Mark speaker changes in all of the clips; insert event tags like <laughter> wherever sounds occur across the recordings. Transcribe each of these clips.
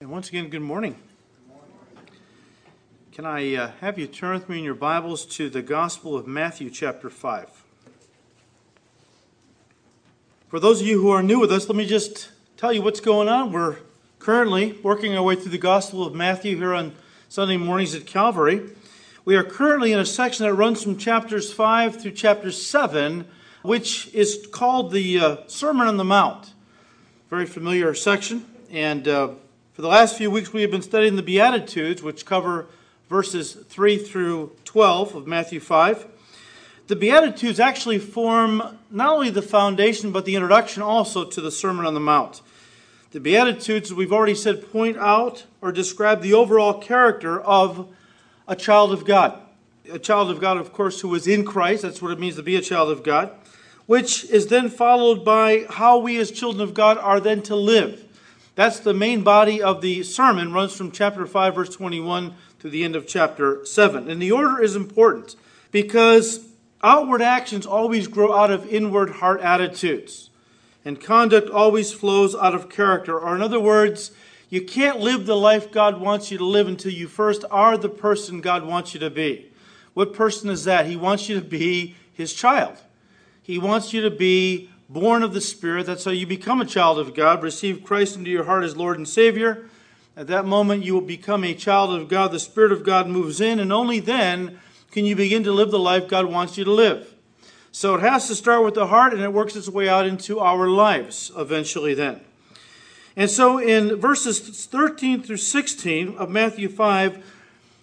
Speaker 1: And once again, good morning. Can I uh, have you turn with me in your Bibles to the Gospel of Matthew, chapter 5? For those of you who are new with us, let me just tell you what's going on. We're currently working our way through the Gospel of Matthew here on Sunday mornings at Calvary. We are currently in a section that runs from chapters 5 through chapter 7, which is called the uh, Sermon on the Mount. Very familiar section. And uh, for the last few weeks, we have been studying the Beatitudes, which cover verses 3 through 12 of Matthew 5. The Beatitudes actually form not only the foundation, but the introduction also to the Sermon on the Mount. The Beatitudes, we've already said, point out or describe the overall character of a child of God. A child of God, of course, who is in Christ. That's what it means to be a child of God. Which is then followed by how we as children of God are then to live. That's the main body of the sermon, runs from chapter 5, verse 21 to the end of chapter 7. And the order is important because outward actions always grow out of inward heart attitudes, and conduct always flows out of character. Or, in other words, you can't live the life God wants you to live until you first are the person God wants you to be. What person is that? He wants you to be his child. He wants you to be born of the Spirit. That's how you become a child of God. Receive Christ into your heart as Lord and Savior. At that moment, you will become a child of God. The Spirit of God moves in, and only then can you begin to live the life God wants you to live. So it has to start with the heart, and it works its way out into our lives eventually, then. And so in verses 13 through 16 of Matthew 5,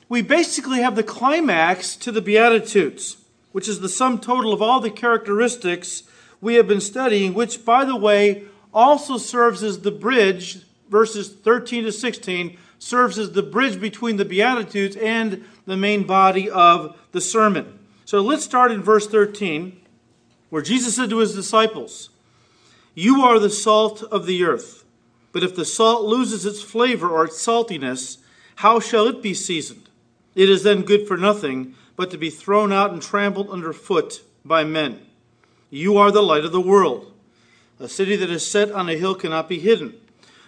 Speaker 1: we basically have the climax to the Beatitudes, which is the sum total of all the characteristics we have been studying, which, by the way, also serves as the bridge, verses 13 to 16, serves as the bridge between the Beatitudes and the main body of the sermon. So let's start in verse 13, where Jesus said to his disciples, You are the salt of the earth. But if the salt loses its flavor or its saltiness, how shall it be seasoned? It is then good for nothing but to be thrown out and trampled underfoot by men. You are the light of the world. A city that is set on a hill cannot be hidden.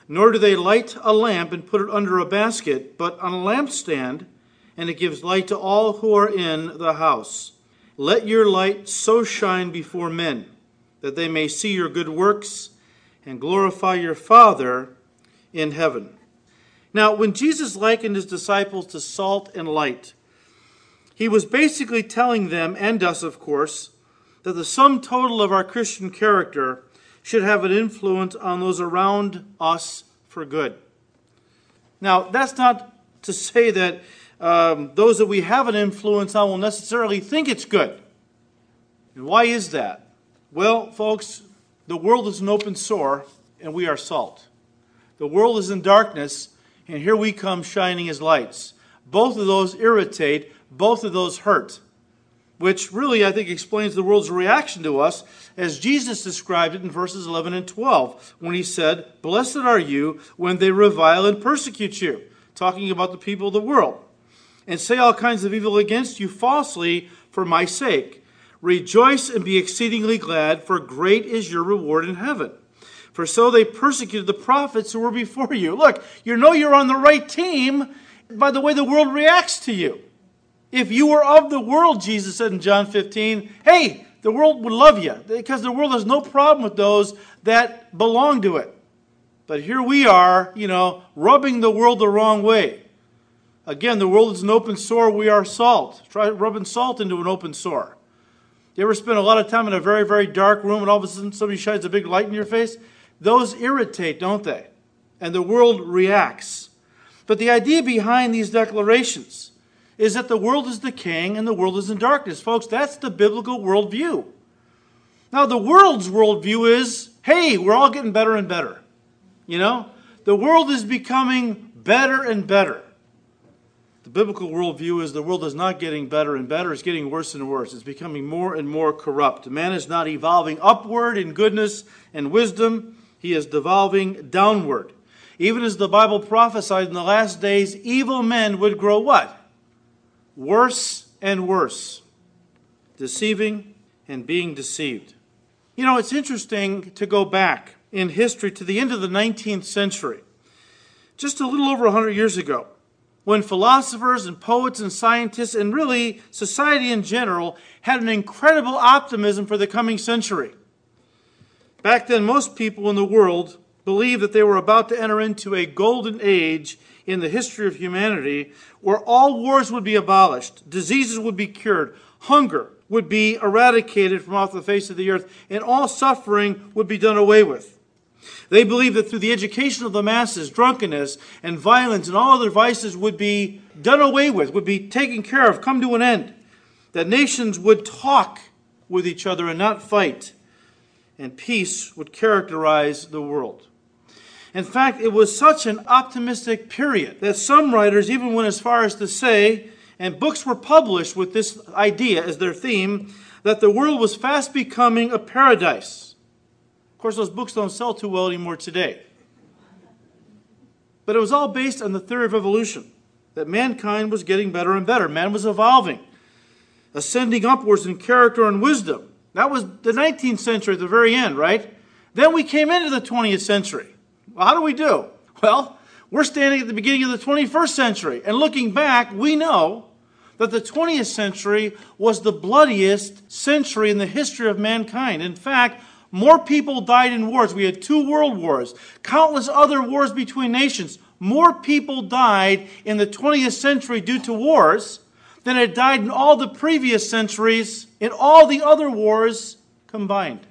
Speaker 1: Nor do they light a lamp and put it under a basket, but on a lampstand, and it gives light to all who are in the house. Let your light so shine before men that they may see your good works and glorify your Father in heaven. Now, when Jesus likened his disciples to salt and light, he was basically telling them, and us, of course, that the sum total of our Christian character should have an influence on those around us for good. Now, that's not to say that um, those that we have an influence on will necessarily think it's good. And why is that? Well, folks, the world is an open sore, and we are salt. The world is in darkness, and here we come shining as lights. Both of those irritate, both of those hurt which really I think explains the world's reaction to us as Jesus described it in verses 11 and 12 when he said, Blessed are you when they revile and persecute you, talking about the people of the world, and say all kinds of evil against you falsely for my sake. Rejoice and be exceedingly glad, for great is your reward in heaven. For so they persecuted the prophets who were before you. Look, you know you're on the right team by the way the world reacts to you. If you were of the world, Jesus said in John 15, hey, the world would love you because the world has no problem with those that belong to it. But here we are, you know, rubbing the world the wrong way. Again, the world is an open sore. We are salt. Try rubbing salt into an open sore. You ever spend a lot of time in a very, very dark room and all of a sudden somebody shines a big light in your face? Those irritate, don't they? And the world reacts. But the idea behind these declarations is that the world is decaying and the world is in darkness. Folks, that's the biblical worldview. Now, the world's worldview is hey, we're all getting better and better. You know? The world is becoming better and better. The biblical worldview is the world is not getting better and better, it's getting worse and worse. It's becoming more and more corrupt. Man is not evolving upward in goodness and wisdom, he is devolving downward. Even as the Bible prophesied in the last days, evil men would grow what? Worse and worse, deceiving and being deceived. You know, it's interesting to go back in history to the end of the 19th century just a little over 100 years ago when philosophers and poets and scientists and really society in general had an incredible optimism for the coming century. Back then, most people in the world believed that they were about to enter into a golden age in the history of humanity where all wars would be abolished, diseases would be cured, hunger would be eradicated from off the face of the earth, and all suffering would be done away with. They believed that through the education of the masses, drunkenness and violence and all other vices would be done away with, would be taken care of, come to an end. That nations would talk with each other and not fight, and peace would characterize the world. In fact, it was such an optimistic period that some writers even went as far as to say, and books were published with this idea as their theme, that the world was fast becoming a paradise of course, those books don't sell too well anymore today. But it was all based on the theory of evolution that mankind was getting better and better. Man was evolving, ascending upwards in character and wisdom. That was the 19th century at the very end, right? Then we came into the 20th century. Well, how do we do? Well, we're standing at the beginning of the 21st century. And looking back, we know that the 20th century was the bloodiest century in the history of mankind. In fact, more people died in wars. We had two world wars, countless other wars between nations. More people died in the 20th century due to wars than had died in all the previous centuries in all the other wars combined.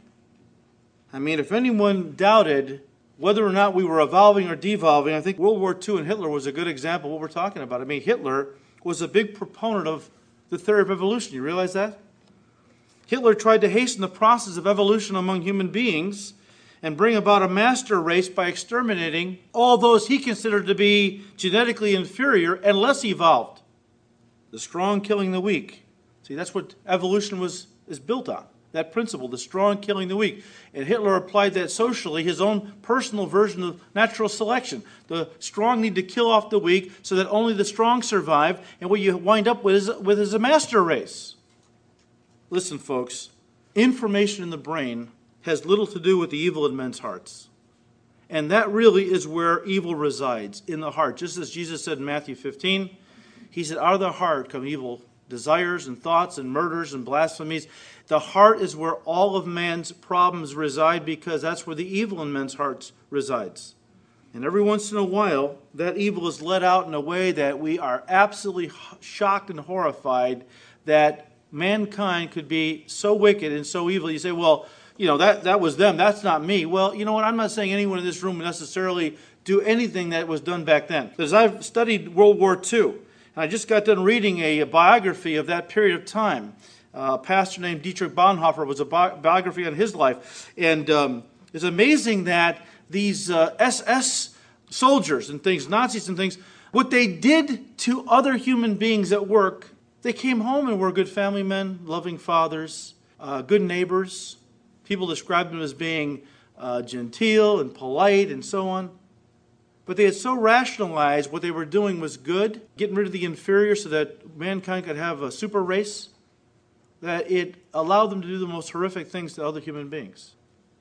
Speaker 1: I mean, if anyone doubted whether or not we were evolving or devolving, I think World War II and Hitler was a good example of what we're talking about. I mean, Hitler was a big proponent of the theory of evolution. You realize that? Hitler tried to hasten the process of evolution among human beings and bring about a master race by exterminating all those he considered to be genetically inferior and less evolved. The strong killing the weak. See, that's what evolution was is built on. That principle, the strong killing the weak. And Hitler applied that socially, his own personal version of natural selection. The strong need to kill off the weak so that only the strong survive, and what you wind up with is, with is a master race. Listen, folks, information in the brain has little to do with the evil in men's hearts. And that really is where evil resides, in the heart. Just as Jesus said in Matthew 15, he said, Out of the heart come evil desires and thoughts and murders and blasphemies. The heart is where all of man's problems reside because that's where the evil in men's hearts resides. And every once in a while, that evil is let out in a way that we are absolutely shocked and horrified that mankind could be so wicked and so evil. You say, well, you know, that, that was them. That's not me. Well, you know what? I'm not saying anyone in this room necessarily do anything that was done back then. Because I've studied World War II, and I just got done reading a, a biography of that period of time. Uh, a pastor named Dietrich Bonhoeffer was a bi- biography on his life. And um, it's amazing that these uh, SS soldiers and things, Nazis and things, what they did to other human beings at work they came home and were good family men, loving fathers, uh, good neighbors. People described them as being uh, genteel and polite and so on. But they had so rationalized what they were doing was good, getting rid of the inferior so that mankind could have a super race, that it allowed them to do the most horrific things to other human beings.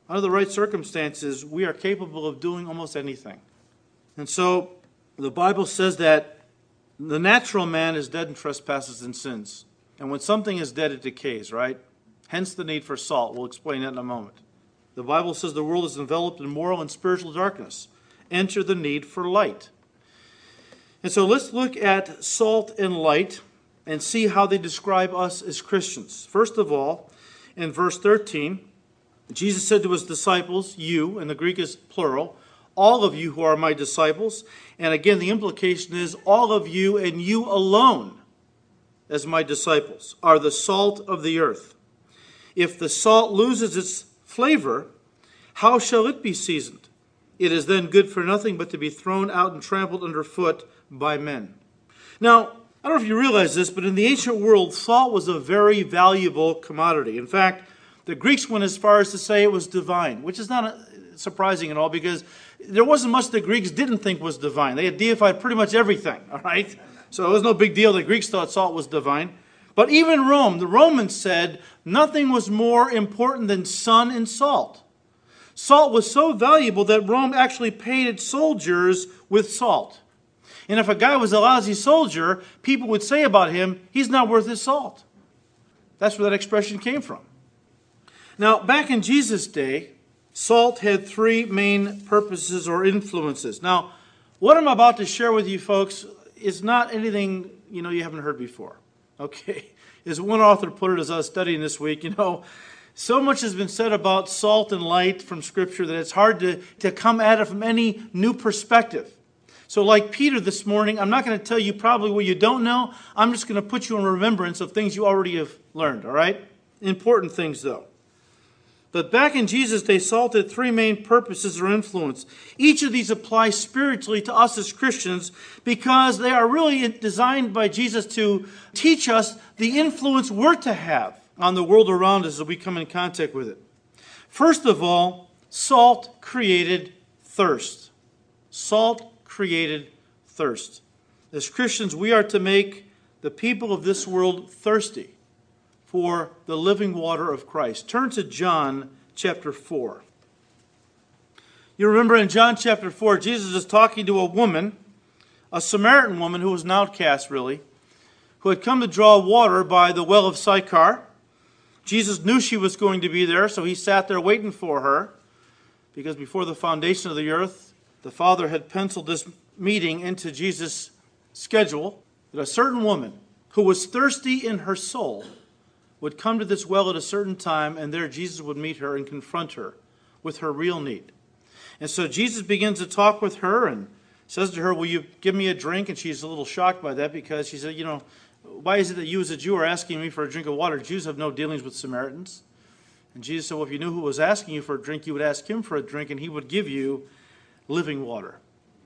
Speaker 1: Under the right circumstances, we are capable of doing almost anything. And so the Bible says that the natural man is dead in trespasses and sins. And when something is dead, it decays, right? Hence the need for salt. We'll explain that in a moment. The Bible says the world is enveloped in moral and spiritual darkness. Enter the need for light. And so let's look at salt and light and see how they describe us as Christians. First of all, in verse 13, Jesus said to his disciples, You, and the Greek is plural, all of you who are my disciples. And again, the implication is all of you and you alone, as my disciples, are the salt of the earth. If the salt loses its flavor, how shall it be seasoned? It is then good for nothing but to be thrown out and trampled underfoot by men. Now, I don't know if you realize this, but in the ancient world, salt was a very valuable commodity. In fact, the Greeks went as far as to say it was divine, which is not surprising at all because there wasn't much the Greeks didn't think was divine. They had deified pretty much everything, <laughs> all right? So it was no big deal. The Greeks thought salt was divine. But even Rome, the Romans said nothing was more important than sun and salt. Salt was so valuable that Rome actually paid its soldiers with salt. And if a guy was a lousy soldier, people would say about him, he's not worth his salt. That's where that expression came from. Now, back in Jesus' day, salt had three main purposes or influences. Now, what I'm about to share with you folks is not anything, you know, you haven't heard before. <laughs> Okay? As one author put it as I was studying this week, you know, so much has been said about salt and light from Scripture that it's hard to, to come at it from any new perspective. So, like Peter this morning, I'm not going to tell you probably what you don't know. I'm just going to put you in remembrance of things you already have learned, all right? Important things, though. But back in Jesus' day, salt had three main purposes or influence. Each of these applies spiritually to us as Christians because they are really designed by Jesus to teach us the influence we're to have on the world around us as we come in contact with it. First of all, salt created thirst. Salt created thirst. As Christians, we are to make the people of this world thirsty for the living water of Christ. Turn to John chapter 4. You remember in John chapter 4, Jesus is talking to a woman, a Samaritan woman who was an outcast, really, who had come to draw water by the well of Sychar. Jesus knew she was going to be there, so he sat there waiting for her, because before the foundation of the earth, the Father had penciled this meeting into Jesus' schedule that a certain woman who was thirsty in her soul would come to this well at a certain time, and there Jesus would meet her and confront her with her real need. And so Jesus begins to talk with her and says to her, Will you give me a drink? And she's a little shocked by that because she said, You know, why is it that you as a Jew are asking me for a drink of water? Jews have no dealings with Samaritans. And Jesus said, Well, if you knew who was asking you for a drink, you would ask him for a drink, and he would give you living water.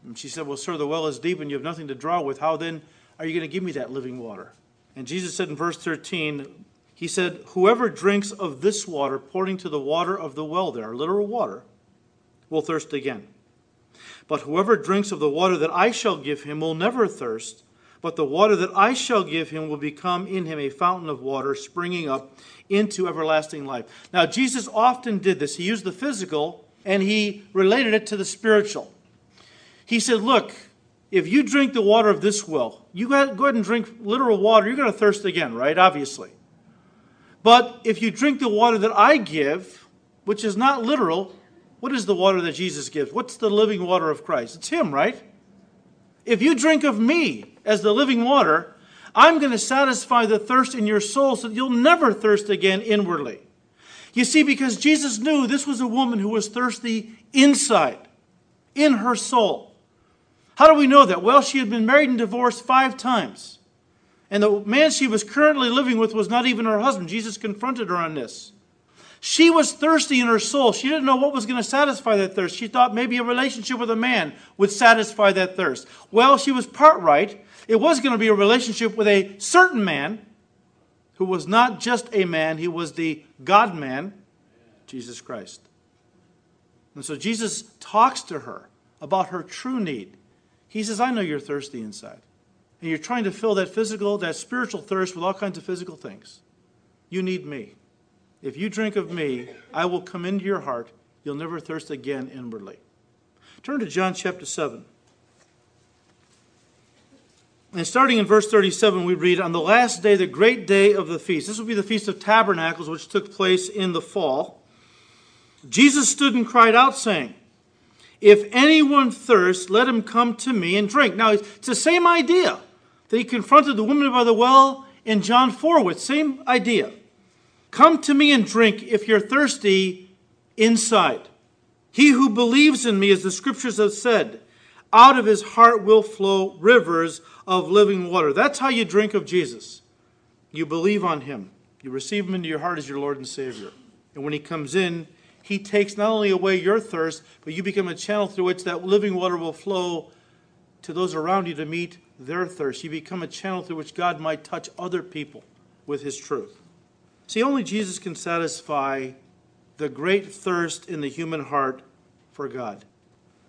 Speaker 1: And she said, Well, sir, the well is deep and you have nothing to draw with. How then are you going to give me that living water? And Jesus said in verse 13, He said, Whoever drinks of this water, pouring to the water of the well there, literal water, will thirst again. But whoever drinks of the water that I shall give him will never thirst, but the water that I shall give him will become in him a fountain of water springing up into everlasting life. Now, Jesus often did this. He used the physical and he related it to the spiritual. He said, Look, if you drink the water of this well, you go ahead and drink literal water, you're going to thirst again, right? Obviously. But if you drink the water that I give, which is not literal, what is the water that Jesus gives? What's the living water of Christ? It's Him, right? If you drink of me as the living water, I'm going to satisfy the thirst in your soul so that you'll never thirst again inwardly. You see, because Jesus knew this was a woman who was thirsty inside, in her soul. How do we know that? Well, she had been married and divorced five times. And the man she was currently living with was not even her husband. Jesus confronted her on this. She was thirsty in her soul. She didn't know what was going to satisfy that thirst. She thought maybe a relationship with a man would satisfy that thirst. Well, she was part right. It was going to be a relationship with a certain man who was not just a man, he was the God man, Jesus Christ. And so Jesus talks to her about her true need. He says, I know you're thirsty inside. And you're trying to fill that physical, that spiritual thirst with all kinds of physical things. You need me. If you drink of me, I will come into your heart. You'll never thirst again inwardly. Turn to John chapter 7. And starting in verse 37, we read, On the last day, the great day of the feast. This will be the Feast of Tabernacles, which took place in the fall. Jesus stood and cried out, saying, If anyone thirsts, let him come to me and drink. Now, it's the same idea that he confronted the woman by the well in John 4 with. Same idea. Come to me and drink if you're thirsty inside. He who believes in me, as the scriptures have said, out of his heart will flow rivers of living water. That's how you drink of Jesus. You believe on him, you receive him into your heart as your Lord and Savior. And when he comes in, he takes not only away your thirst, but you become a channel through which that living water will flow to those around you to meet their thirst. You become a channel through which God might touch other people with his truth. See, only Jesus can satisfy the great thirst in the human heart for God.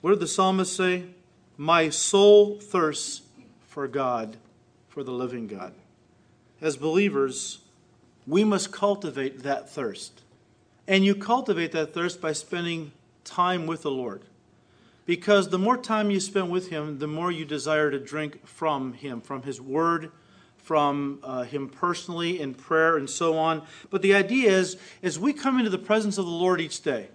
Speaker 1: What did the psalmist say? My soul thirsts for God, for the living God. As believers, we must cultivate that thirst. And you cultivate that thirst by spending time with the Lord. Because the more time you spend with Him, the more you desire to drink from Him, from His Word, from uh, Him personally in prayer and so on. But the idea is, as we come into the presence of the Lord each day,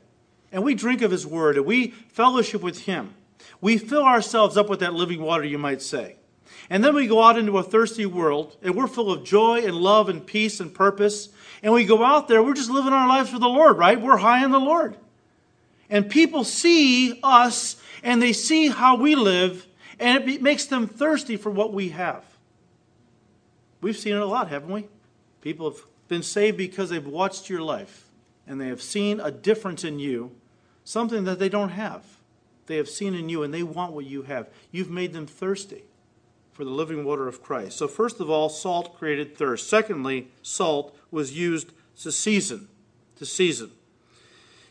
Speaker 1: and we drink of His Word, and we fellowship with Him, we fill ourselves up with that living water, you might say. And then we go out into a thirsty world, and we're full of joy and love and peace and purpose. And we go out there, we're just living our lives for the Lord, right? We're high in the Lord. And people see us, and they see how we live, and it makes them thirsty for what we have. We've seen it a lot, haven't we? People have been saved because they've watched your life, and they have seen a difference in you, something that they don't have. They have seen in you, and they want what you have. You've made them thirsty for the living water of Christ. So, first of all, salt created thirst. Secondly, salt was used to season. To season.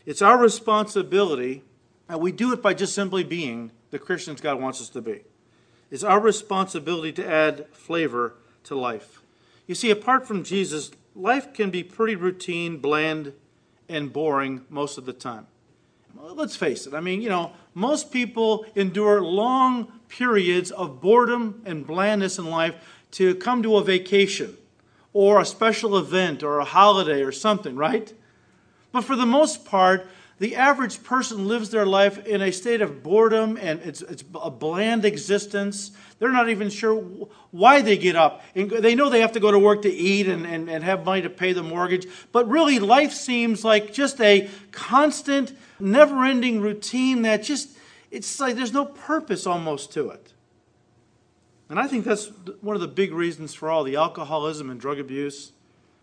Speaker 1: It's our responsibility, and we do it by just simply being the Christians God wants us to be. It's our responsibility to add flavor to life. You see, apart from Jesus, life can be pretty routine, bland, and boring most of the time. Let's face it. I mean, you know, most people endure long periods of boredom and blandness in life to come to a vacation or a special event or a holiday or something, right? But for the most part, the average person lives their life in a state of boredom and it's, it's a bland existence. They're not even sure why they get up. And they know they have to go to work to eat and, and, and have money to pay the mortgage. But really, life seems like just a constant, never ending routine that just it's like there's no purpose almost to it. And I think that's one of the big reasons for all the alcoholism and drug abuse,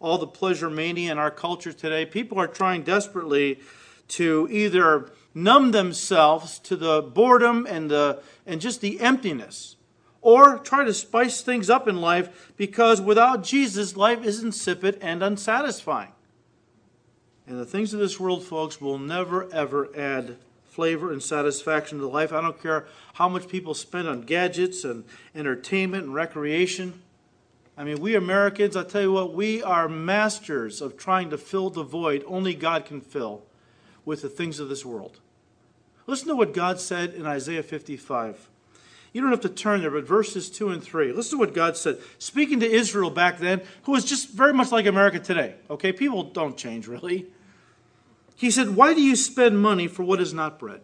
Speaker 1: all the pleasure mania in our culture today. People are trying desperately to either numb themselves to the boredom and, the, and just the emptiness, or try to spice things up in life because without Jesus, life is insipid and unsatisfying. And the things of this world, folks, will never, ever add flavor and satisfaction to life. I don't care how much people spend on gadgets and entertainment and recreation. I mean, we Americans, I tell you what, we are masters of trying to fill the void only God can fill with the things of this world. Listen to what God said in Isaiah 55. You don't have to turn there, but verses 2 and 3. Listen to what God said. Speaking to Israel back then, who was just very much like America today. Okay, people don't change really. He said, Why do you spend money for what is not bread?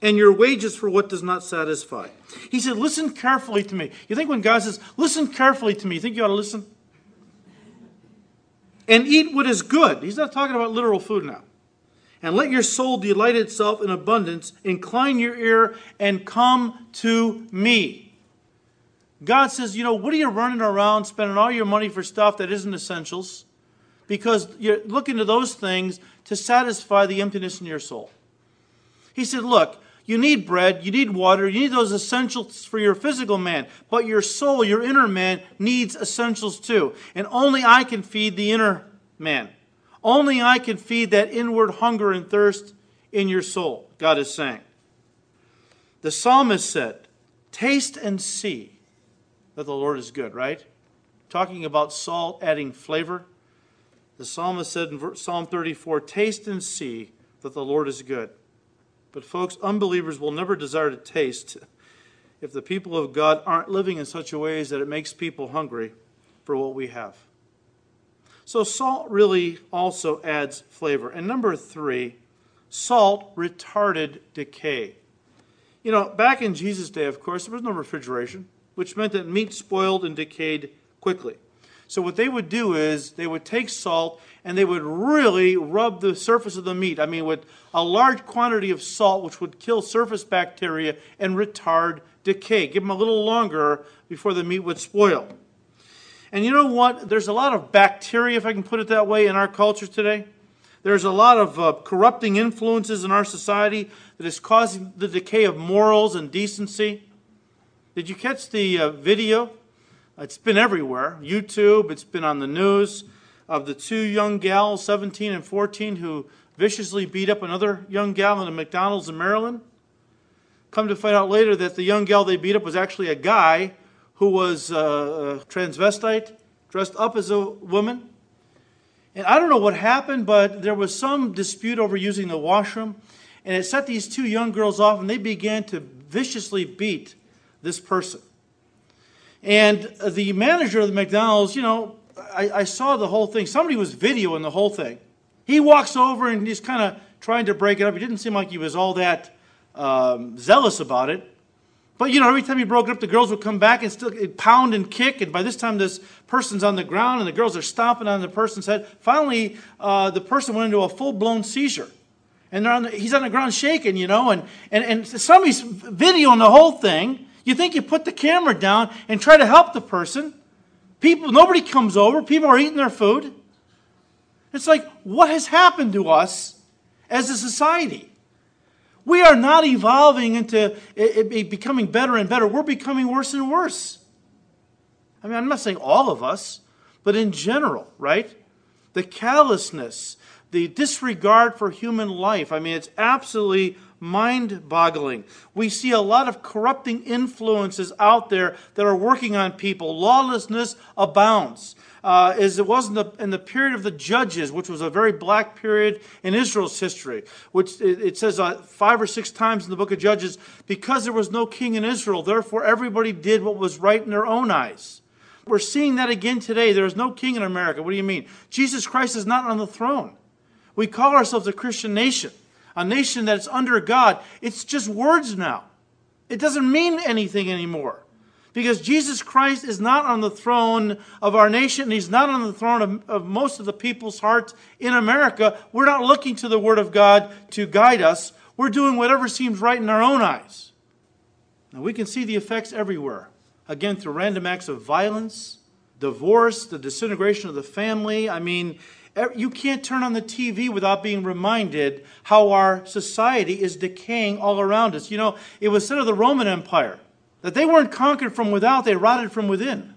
Speaker 1: And your wages for what does not satisfy? He said, Listen carefully to me. You think when God says, Listen carefully to me, you think you ought to listen? And eat what is good. He's not talking about literal food now. And let your soul delight itself in abundance. Incline your ear and come to me. God says, You know, what are you running around spending all your money for stuff that isn't essentials? Because you're looking to those things to satisfy the emptiness in your soul. He said, Look, you need bread, you need water, you need those essentials for your physical man, but your soul, your inner man, needs essentials too. And only I can feed the inner man. Only I can feed that inward hunger and thirst in your soul, God is saying. The psalmist said, Taste and see that the Lord is good, right? Talking about salt adding flavor. The psalmist said in Psalm 34 Taste and see that the Lord is good. But, folks, unbelievers will never desire to taste <laughs> if the people of God aren't living in such a way that it makes people hungry for what we have. So, salt really also adds flavor. And number three, salt retarded decay. You know, back in Jesus' day, of course, there was no refrigeration, which meant that meat spoiled and decayed quickly. So what they would do is they would take salt and they would really rub the surface of the meat. I mean, with a large quantity of salt, which would kill surface bacteria and retard decay. Give them a little longer before the meat would spoil. And you know what? There's a lot of bacteria, if I can put it that way, in our culture today. There's a lot of uh, corrupting influences in our society that is causing the decay of morals and decency. Did you catch the uh, video it's been everywhere YouTube, it's been on the news of the two young gals, 17 and 14, who viciously beat up another young gal in a McDonald's in Maryland. Come to find out later that the young gal they beat up was actually a guy who was uh, a transvestite, dressed up as a woman. And I don't know what happened, but there was some dispute over using the washroom. and it set these two young girls off, and they began to viciously beat this person. And the manager of the McDonald's, you know, I, I saw the whole thing. Somebody was videoing the whole thing. He walks over and he's kind of trying to break it up. He didn't seem like he was all that um, zealous about it. But you know, every time he broke it up, the girls would come back and still pound and kick. And by this time, this person's on the ground and the girls are stomping on the person's head. Finally, uh, the person went into a full blown seizure. And on the, he's on the ground shaking, you know, and, and, and somebody's videoing the whole thing. You think you put the camera down and try to help the person. People, nobody comes over. People are eating their food. It's like, what has happened to us as a society? We are not evolving into it, it becoming better and better. We're becoming worse and worse. I mean, I'm not saying all of us, but in general, right? The callousness, the disregard for human life. I mean, it's absolutely mind boggling. We see a lot of corrupting influences out there that are working on people. Lawlessness abounds. Uh, as it was in the, in the period of the judges, which was a very black period in Israel's history, which it, it says uh, five or six times in the book of Judges, because there was no king in Israel, therefore everybody did what was right in their own eyes. We're seeing that again today. There is no king in America. What do you mean? Jesus Christ is not on the throne. We call ourselves a Christian nation a nation that's under God, it's just words now. It doesn't mean anything anymore. Because Jesus Christ is not on the throne of our nation, he's not on the throne of, of, most of the people's hearts in America. We're not looking to the Word of God to guide us. We're doing whatever seems right in our own eyes. Now, we can see the effects everywhere. Again, through random acts of violence, divorce, the disintegration of the family. I mean, you can't turn on the TV without being reminded how our society is decaying all around us. You know, it was said of the Roman Empire that they weren't conquered from without, they rotted from within.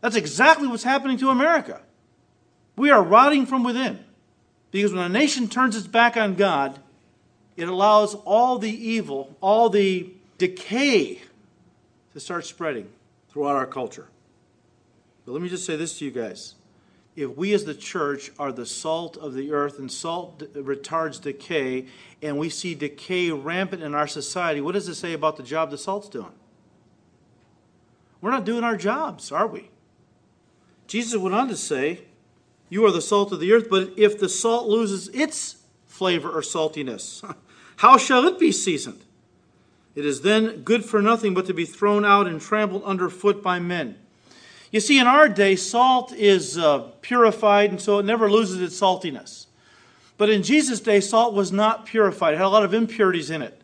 Speaker 1: That's exactly what's happening to America. We are rotting from within. Because when a nation turns its back on God, it allows all the evil, all the decay to start spreading throughout our culture. But let me just say this to you guys if we as the church are the salt of the earth and salt retards decay and we see decay rampant in our society, what does it say about the job the salt's doing? We're not doing our jobs, are we? Jesus went on to say, You are the salt of the earth, but if the salt loses its flavor or saltiness, <laughs> how shall it be seasoned? It is then good for nothing but to be thrown out and trampled underfoot by men. You see, in our day, salt is uh, purified, and so it never loses its saltiness. But in Jesus' day, salt was not purified, it had a lot of impurities in it.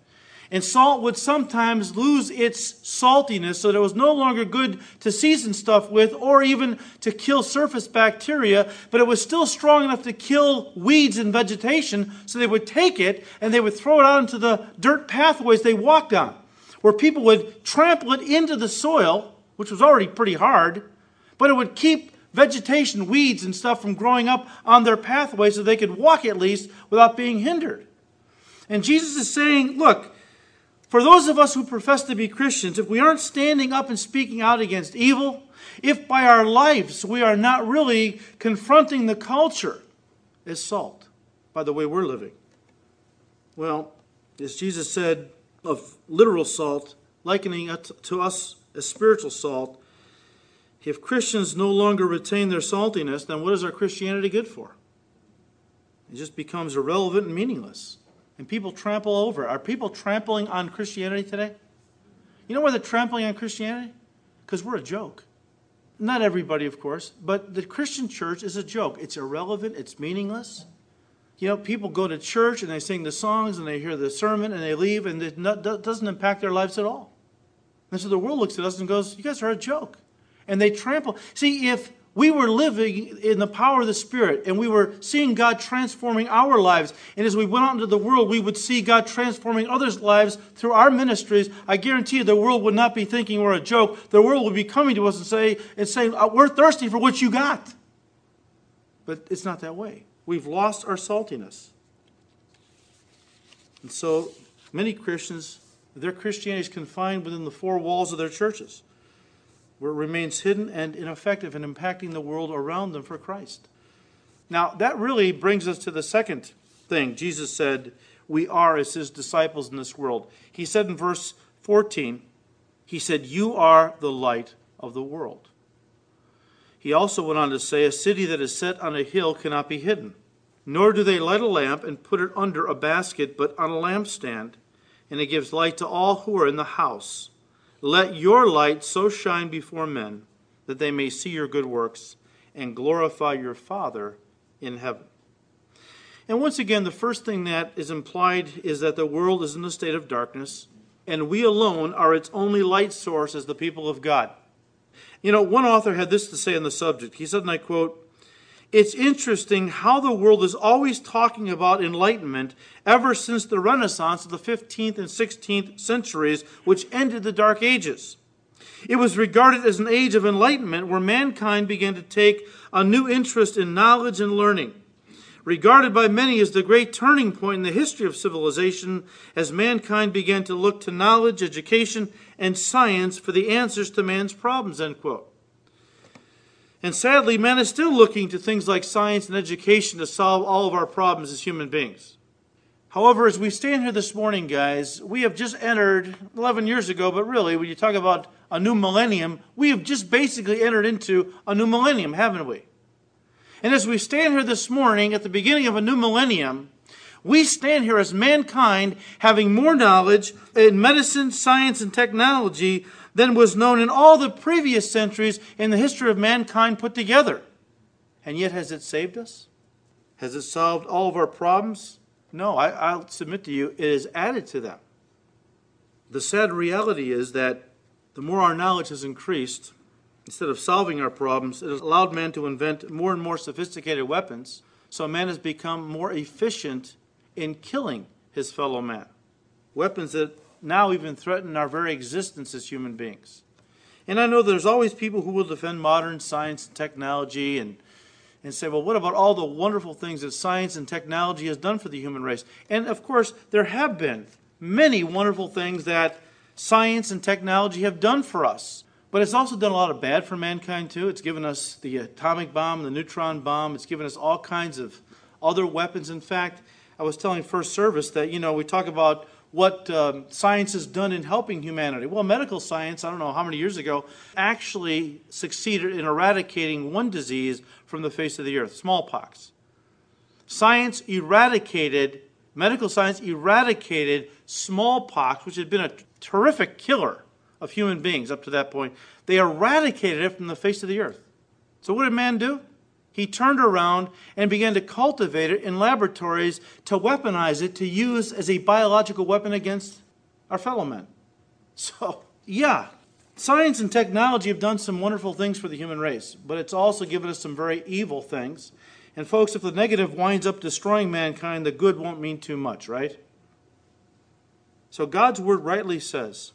Speaker 1: And salt would sometimes lose its saltiness, so that it was no longer good to season stuff with or even to kill surface bacteria, but it was still strong enough to kill weeds and vegetation, so they would take it and they would throw it out into the dirt pathways they walked on, where people would trample it into the soil, which was already pretty hard, but it would keep vegetation, weeds, and stuff from growing up on their pathway so they could walk at least without being hindered. And Jesus is saying, look, for those of us who profess to be Christians, if we aren't standing up and speaking out against evil, if by our lives we are not really confronting the culture as salt by the way we're living, well, as Jesus said of literal salt, likening it to us as spiritual salt, if Christians no longer retain their saltiness, then what is our Christianity good for? It just becomes irrelevant and meaningless. And people trample over. Are people trampling on Christianity today? You know why they're trampling on Christianity? Because we're a joke. Not everybody, of course, but the Christian church is a joke. It's irrelevant, it's meaningless. You know, people go to church and they sing the songs and they hear the sermon and they leave and it doesn't impact their lives at all. And so the world looks at us and goes, You guys are a joke and they trample. See, if we were living in the power of the Spirit and we were seeing God transforming our lives, and as we went out into the world, we would see God transforming others' lives through our ministries, I guarantee you the world would not be thinking we're a joke. The world would be coming to us and, say, and saying, uh, We're thirsty for what you got. But it's not that way. We've lost our saltiness. And so many Christians, their Christianity is confined within the four walls of their churches where it remains hidden and ineffective in impacting the world around them for Christ. Now, that really brings us to the second thing. Jesus said, we are as his disciples in this world. He said in verse 14, he said, You are the light of the world. He also went on to say, A city that is set on a hill cannot be hidden. Nor do they light a lamp and put it under a basket, but on a lampstand, and it gives light to all who are in the house. Let your light so shine before men that they may see your good works and glorify your Father in heaven. And once again, the first thing that is implied is that the world is in a state of darkness, and we alone are its only light source as the people of God. You know, one author had this to say on the subject. He said, and I quote, It's interesting how the world is always talking about enlightenment ever since the Renaissance of the 15th and 16th centuries, which ended the Dark Ages. It was regarded as an age of enlightenment where mankind began to take a new interest in knowledge and learning. Regarded by many as the great turning point in the history of civilization as mankind began to look to knowledge, education, and science for the answers to man's problems, end quote. And sadly, man is still looking to things like science and education to solve all of our problems as human beings. However, as we stand here this morning, guys, we have just entered 11 years ago, but really, when you talk about a new millennium, we have just basically entered into a new millennium, haven't we? And as we stand here this morning at the beginning of a new millennium, we stand here as mankind having more knowledge in medicine, science, and technology than was known in all the previous centuries in the history of mankind put together. And yet, has it saved us? Has it solved all of our problems? No, I, will submit to you, it has added to them. The sad reality is that the more our knowledge has increased, instead of solving our problems, it has allowed man to invent more and more sophisticated weapons, so man has become more efficient in killing his fellow man. Weapons that now even threaten our very existence as human beings. And I know there's always people who will defend modern science and technology and and say, well, what about all the wonderful things that science and technology has done for the human race? And of course, there have been many wonderful things that science and technology have done for us. But it's also done a lot of bad for mankind, too. It's given us the atomic bomb, the neutron bomb. It's given us all kinds of other weapons. In fact, I was telling First Service that, you know, we talk about what um, science has done in helping humanity. Well, medical science, I don't know how many years ago, actually succeeded in eradicating one disease from the face of the earth smallpox. Science eradicated, medical science eradicated smallpox, which had been a terrific killer of human beings up to that point. They eradicated it from the face of the earth. So, what did man do? He turned around and began to cultivate it in laboratories to weaponize it to use as a biological weapon against our fellow men. <laughs> So, yeah, Science and technology have done some wonderful things for the human race, but it's also given us some very evil things. And, folks, if the negative winds up destroying mankind, the good won't mean too much, right? So, God's word rightly says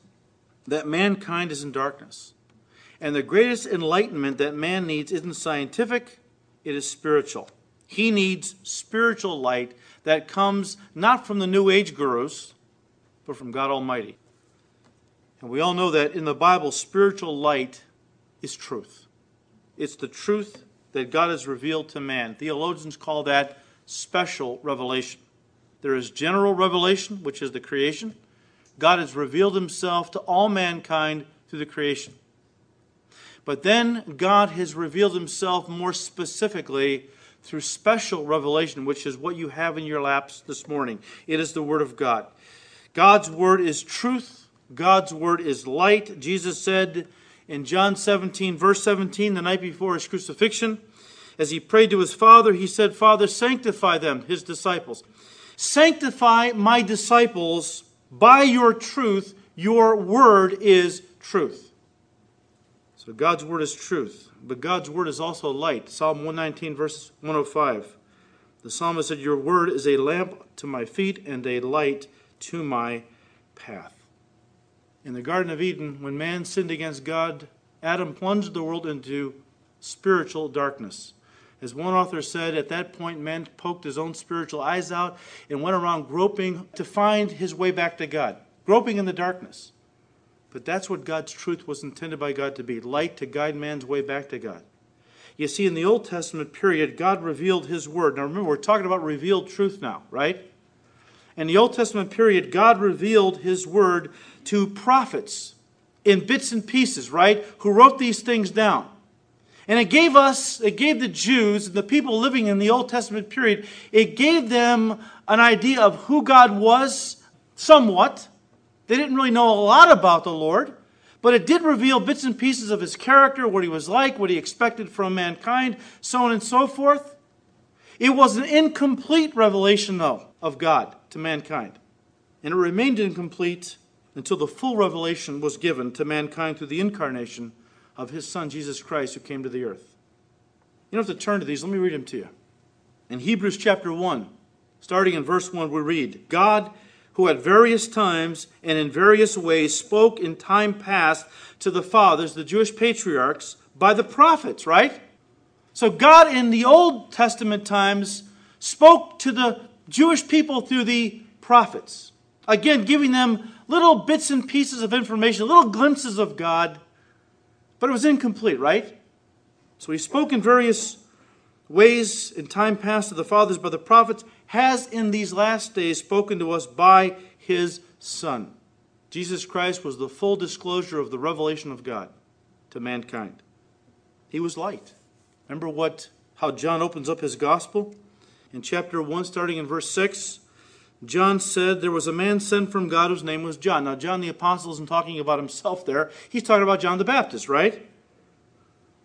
Speaker 1: that mankind is in darkness. And the greatest enlightenment that man needs isn't scientific, it is spiritual. He needs spiritual light that comes not from the New Age gurus, but from God Almighty. And we all know that in the Bible, spiritual light is truth. It's the truth that God has revealed to man. Theologians call that special revelation. There is general revelation, which is the creation. God has revealed himself to all mankind through the creation. But then God has revealed himself more specifically through special revelation, which is what you have in your laps this morning. It is the Word of God. God's Word is truth God's word is light. Jesus said in John 17, verse 17, the night before his crucifixion, as he prayed to his Father, he said, Father, sanctify them, his disciples. Sanctify my disciples by your truth. Your word is truth. So God's word is truth, but God's word is also light. Psalm 119, verse 105. The psalmist said, Your word is a lamp to my feet and a light to my path. In the Garden of Eden, when man sinned against God, Adam plunged the world into spiritual darkness. As one author said, at that point, man poked his own spiritual eyes out and went around groping to find his way back to God, groping in the darkness. But that's what God's truth was intended by God to be light to guide man's way back to God. You see, in the Old Testament period, God revealed his word. Now remember, we're talking about revealed truth now, right? In the Old Testament period, God revealed his word to prophets in bits and pieces, right? Who wrote these things down. And it gave us, it gave the Jews, and the people living in the Old Testament period, it gave them an idea of who God was somewhat. They didn't really know a lot about the Lord, but it did reveal bits and pieces of his character, what he was like, what he expected from mankind, so on and so forth. It was an incomplete revelation, though, of God to mankind. And it remained incomplete until the full revelation was given to mankind through the incarnation of his Son, Jesus Christ, who came to the earth. You don't have to turn to these. Let me read them to you. In Hebrews chapter 1, starting in verse 1, we read God, who at various times and in various ways spoke in time past to the fathers, the Jewish patriarchs, by the prophets, right? So God in the Old Testament times spoke to the Jewish people through the prophets. Again, giving them little bits and pieces of information, little glimpses of God, but it was incomplete, right? So he spoke in various ways in time past to the fathers by the prophets, has in these last days spoken to us by his Son. Jesus Christ was the full disclosure of the revelation of God to mankind. He was light. Remember what how John opens up his gospel? In chapter 1, starting in verse 6, John said there was a man sent from God whose name was John. Now, John the Apostle isn't talking about himself there. He's talking about John the Baptist, right?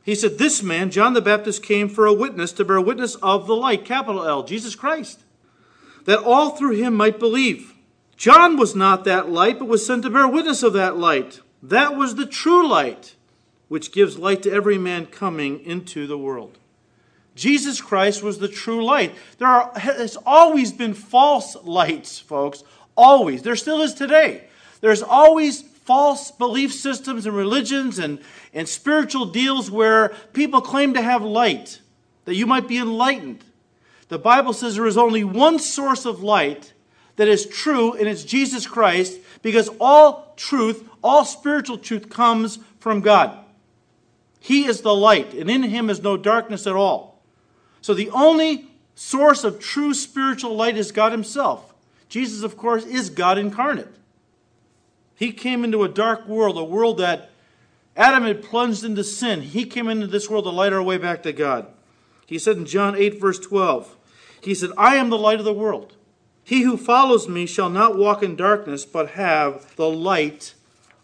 Speaker 1: He said, This man, John the Baptist, came for a witness to bear witness of the light, capital L, Jesus Christ, that all through him might believe. John was not that light, but was sent to bear witness of that light. That was the true light, which gives light to every man coming into the world. Jesus Christ was the true light. There are, has always been false lights, folks. Always. There still is today. There's always false belief systems and religions and, and spiritual deals where people claim to have light, that you might be enlightened. The Bible says there is only one source of light that is true, and it's Jesus Christ, because all truth, all spiritual truth comes from God. He is the light, and in him is no darkness at all. So the only source of true spiritual light is God Himself. Jesus, of course, is God incarnate. He came into a dark world, a world that Adam had plunged into sin. He came into this world to light our way back to God. He said in John 8, verse 12, He said, I am the light of the world. He who follows me shall not walk in darkness, but have the light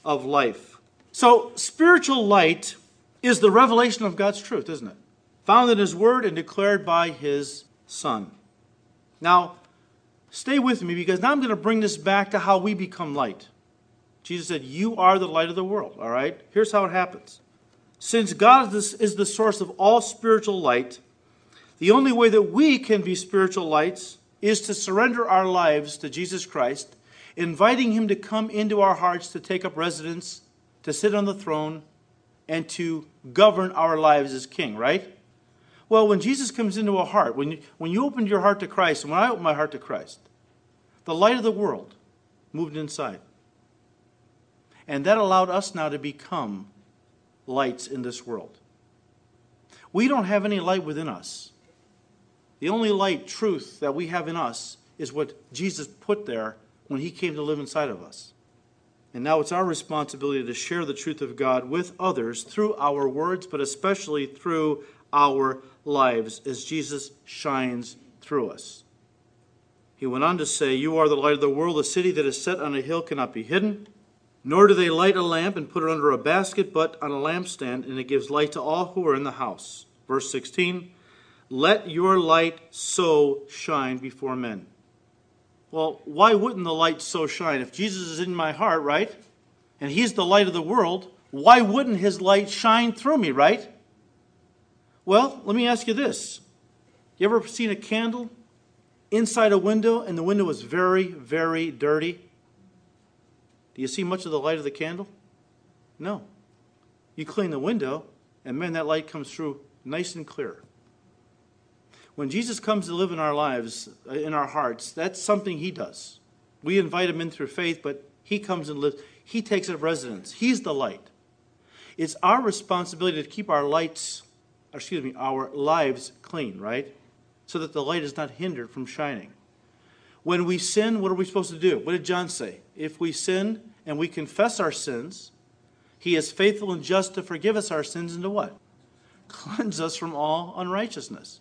Speaker 1: of life. So, spiritual light is the revelation of God's truth, isn't it? found in His Word and declared by His Son. Now, stay with me because now I'm going to bring this back to how we become light. Jesus said, You are the light of the world, all right? Here's how it happens. Since God is the source of all spiritual light, the only way that we can be spiritual lights is to surrender our lives to Jesus Christ, inviting Him to come into our hearts to take up residence, to sit on the throne, and to govern our lives as King, right? Well, when Jesus comes into a heart, when you, when you opened your heart to Christ, and when I opened my heart to Christ, the light of the world moved inside. And that allowed us now to become lights in this world. We don't have any light within us. The only light, truth that we have in us is what Jesus put there when he came to live inside of us. And now it's our responsibility to share the truth of God with others through our words, but especially through our lives as Jesus shines through us. He went on to say, You are the light of the world. A city that is set on a hill cannot be hidden. Nor do they light a lamp and put it under a basket, but on a lampstand, and it gives light to all who are in the house. Verse 16 Let your light so shine before men. Well, why wouldn't the light so shine? If Jesus is in my heart, right? And he's the light of the world, why wouldn't his light shine through me, right? Well, let me ask you this. You ever seen a candle inside a window and the window is very, very dirty? Do you see much of the light of the candle? No. You clean the window, and man, that light comes through nice and clear. When Jesus comes to live in our lives, uh, in our hearts, that's something he does. We invite him in through faith, but he comes and lives. He takes up residence. He's the light. It's our responsibility to keep our lights excuse me, our lives clean, right? So that the light is not hindered from shining. When we sin, what are we supposed to do? What did John say? If we sin and we confess our sins, he is faithful and just to forgive us our sins and to what? Cleanse us from all unrighteousness.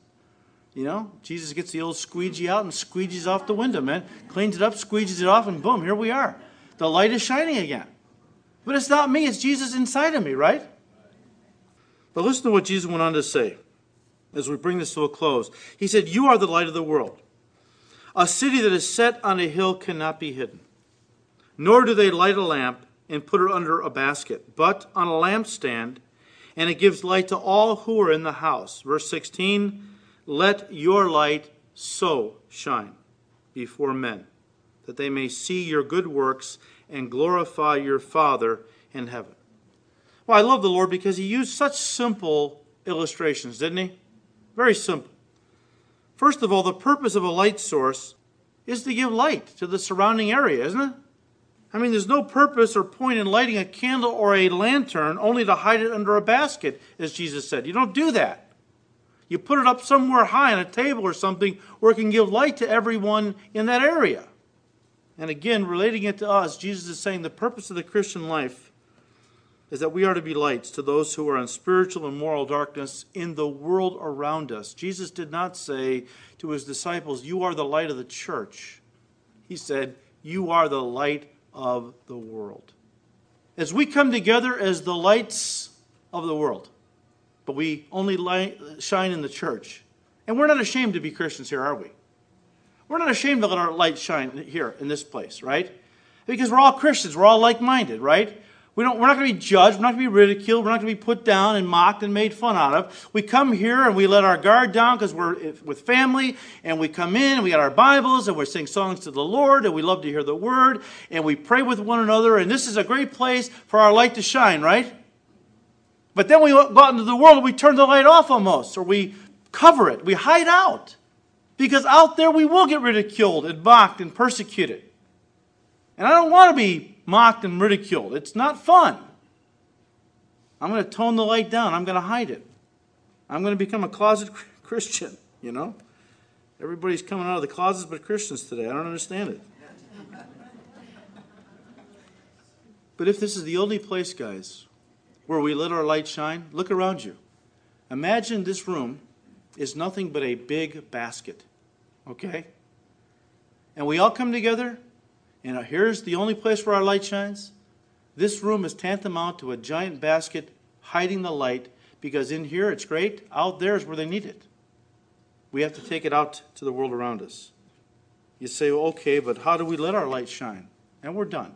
Speaker 1: You know, Jesus gets the old squeegee out and squeegees off the window, man. Cleans it up, squeegees it off, and boom, here we are. The light is shining again. But it's not me, it's Jesus inside of me, right? But listen to what Jesus went on to say as we bring this to a close. He said, You are the light of the world. A city that is set on a hill cannot be hidden. Nor do they light a lamp and put it under a basket, but on a lampstand, and it gives light to all who are in the house. Verse 16 Let your light so shine before men, that they may see your good works and glorify your Father in heaven. Well, I love the Lord because he used such simple illustrations, didn't he? Very simple. First of all, the purpose of a light source is to give light to the surrounding area, isn't it? I mean, there's no purpose or point in lighting a candle or a lantern only to hide it under a basket, as Jesus said. You don't do that. You put it up somewhere high on a table or something where it can give light to everyone in that area. And again, relating it to us, Jesus is saying the purpose of the Christian life is that we are to be lights to those who are in spiritual and moral darkness in the world around us. Jesus did not say to his disciples, You are the light of the church. He said, You are the light of the world. As we come together as the lights of the world, but we only light, shine in the church. And we're not ashamed to be Christians here, are we? We're not ashamed to let our light shine here in this place, right? Because we're all Christians, we're all like minded, right? We don't, we're not going to be judged. We're not going to be ridiculed. We're not going to be put down and mocked and made fun out of. We come here and we let our guard down because we're with family and we come in and we got our Bibles and we're singing songs to the Lord and we love to hear the Word and we pray with one another. And this is a great place for our light to shine, right? But then we go out into the world and we turn the light off almost or we cover it. We hide out because out there we will get ridiculed and mocked and persecuted. And I don't want to be mocked and ridiculed. It's not fun. I'm going to tone the light down. I'm going to hide it. I'm going to become a closet <laughs> Christian, you know? Everybody's coming out of the closets but Christians today. I don't understand it. But if this is the only place, guys, where we let our light shine, look around you. Imagine this room is nothing but a big basket, okay? And we all come together and here's the only place where our light shines. This room is tantamount to a giant basket hiding the light because in here it's great, out there is where they need it. We have to take it out to the world around us. You say, well, okay, but how do we let our light shine? And we're done.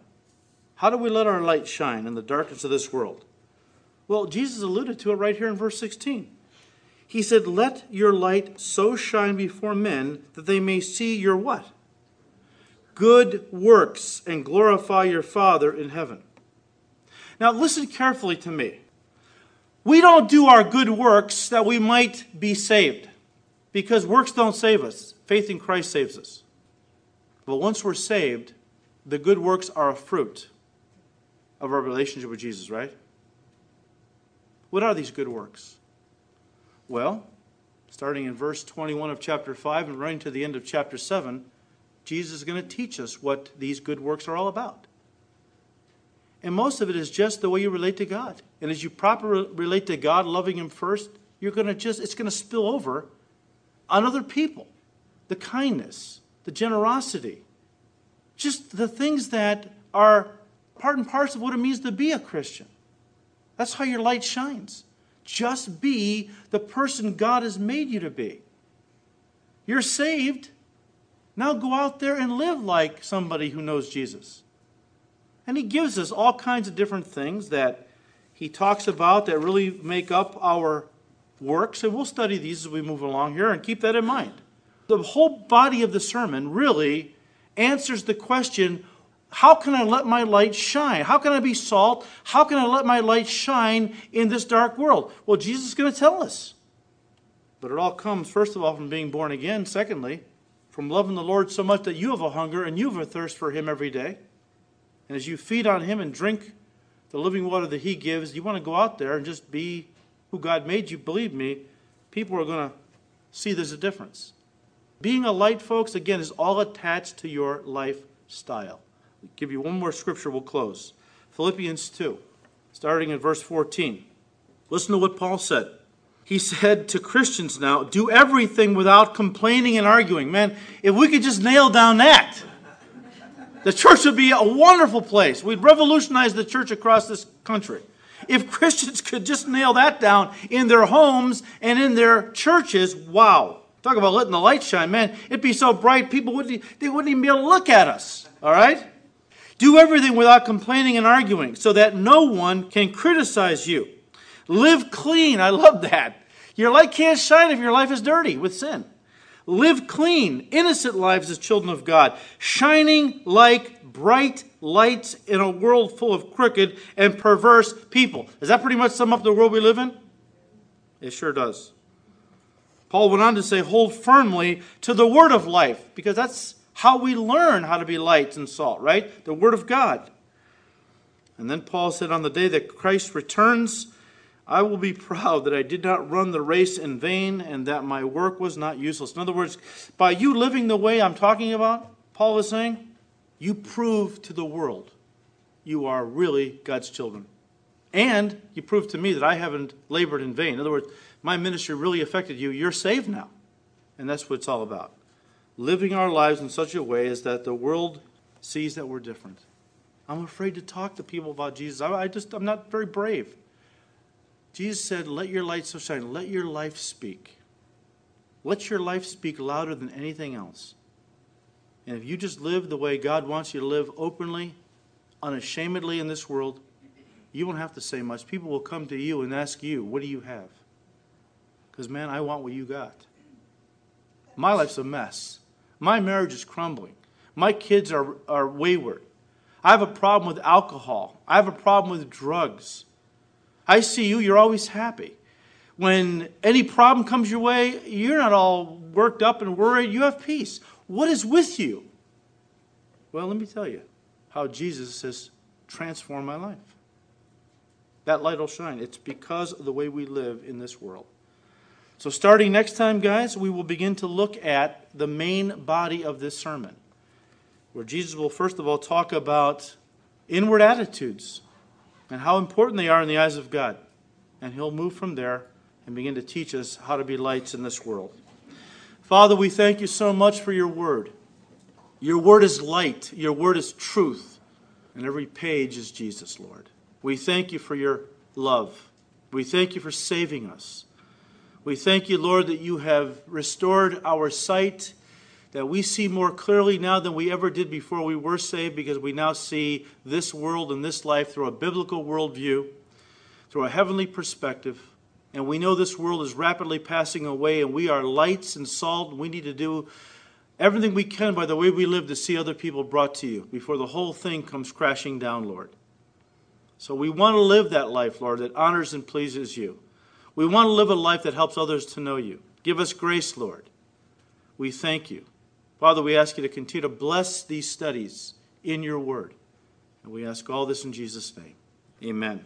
Speaker 1: How do we let our light shine in the darkness of this world? Well, Jesus alluded to it right here in verse 16. He said, Let your light so shine before men that they may see your what? good works and glorify your Father in heaven. Now, listen carefully to me. We don't do our good works that we might be saved, because works don't save us. Faith in Christ saves us. But once we're saved, the good works are a fruit of our relationship with Jesus, right? What are these good works? Well, starting in verse 21 of chapter 5 and running to the end of chapter 7, Jesus is going to teach us what these good works are all about. And most of it is just the way you relate to God. And as you properly relate to God, loving Him first, you're going to just, it's going to spill over on other people. The kindness, the generosity, just the things that are part and parcel of what it means to be a Christian. That's how your light shines. Just be the person God has made you to be. You're saved now go out there and live like somebody who knows Jesus. And he gives us all kinds of different things that he talks about that really make up our works. And we'll study these as we move along here and keep that in mind. The whole body of the sermon really answers the question how can I let my light shine? How can I be salt? How can I let my light shine in this dark world? Well, Jesus is going to tell us. But it all comes, first of all, from being born again. Secondly, from loving the Lord so much that you have a hunger and you have a thirst for Him every day. And as you feed on Him and drink the living water that He gives, you want to go out there and just be who God made you. Believe me, people are going to see there's a difference. Being a light, folks, again, is all attached to your lifestyle. I'll give you one more scripture, we'll close. Philippians 2, starting in verse 14. Listen to what Paul said. He said to Christians now, do everything without complaining and arguing. Man, if we could just nail down that, the church would be a wonderful place. We'd revolutionize the church across this country. If Christians could just nail that down in their homes and in their churches, wow. Talk about letting the light shine, man. It'd be so bright, people wouldn't, they wouldn't even be able to look at us. All right? Do everything without complaining and arguing so that no one can criticize you. Live clean. I love that. Your light can't shine if your life is dirty with sin. Live clean, innocent lives as children of God, shining like bright lights in a world full of crooked and perverse people. Does that pretty much sum up the world we live in? It sure does. Paul went on to say, hold firmly to the word of life, because that's how we learn how to be light and salt, right? The word of God. And then Paul said, on the day that Christ returns, I will be <laughs> proud that I did not run the race in vain and that my work was not useless. In other words, by you living the way I'm talking about, Paul is saying, you prove to the world you are really God's children. And you prove to me that I haven't labored in vain. In other words, my ministry really affected you. You're saved now. And that's what it's all about. Living our lives in such a way as that the world sees that we're different. I'm afraid to talk to people about Jesus. I, I just, I'm not very brave. Jesus said, Let your light so shine. Let your life speak. Let your life speak louder than anything else. And if you just live the way God wants you to live openly, unashamedly in this world, you won't have to say much. People will come to you and ask you, What do you have? Because, man, I want what you got. My life's a mess. My marriage is crumbling. My kids are, are wayward. I have a problem with alcohol. I have a problem with drugs. I see you, you're always happy. When any problem comes your way, you're not all worked up and worried. You have peace. What is with you? Well, let me tell you how Jesus has transformed my life. That light will shine. It's because of the way we live in this world. So, starting next time, guys, we will begin to look at the main body of this sermon, where Jesus will first of all talk about inward attitudes and how important they are in the eyes of God. And he'll move from there and begin to teach us how to be lights in this world. Father, we thank you so much for your word. Your word is light, your word is truth, and every page is Jesus, Lord. We thank you for your love. We thank you for saving us. We thank you, Lord, that you have restored our sight that we see more clearly now than we ever did before we were saved because we now see this world and this life through a biblical worldview, through a heavenly perspective. And we know this world is rapidly passing away, and we are lights and salt. We need to do everything we can by the way we live to see other people brought to you before the whole thing comes crashing down, Lord. So we want to live that life, Lord, that honors and pleases you. We want to live a life that helps others to know you. Give us grace, Lord. We thank you. Father, we ask you to continue to bless these studies in your word. And we ask all this in Jesus' name. Amen.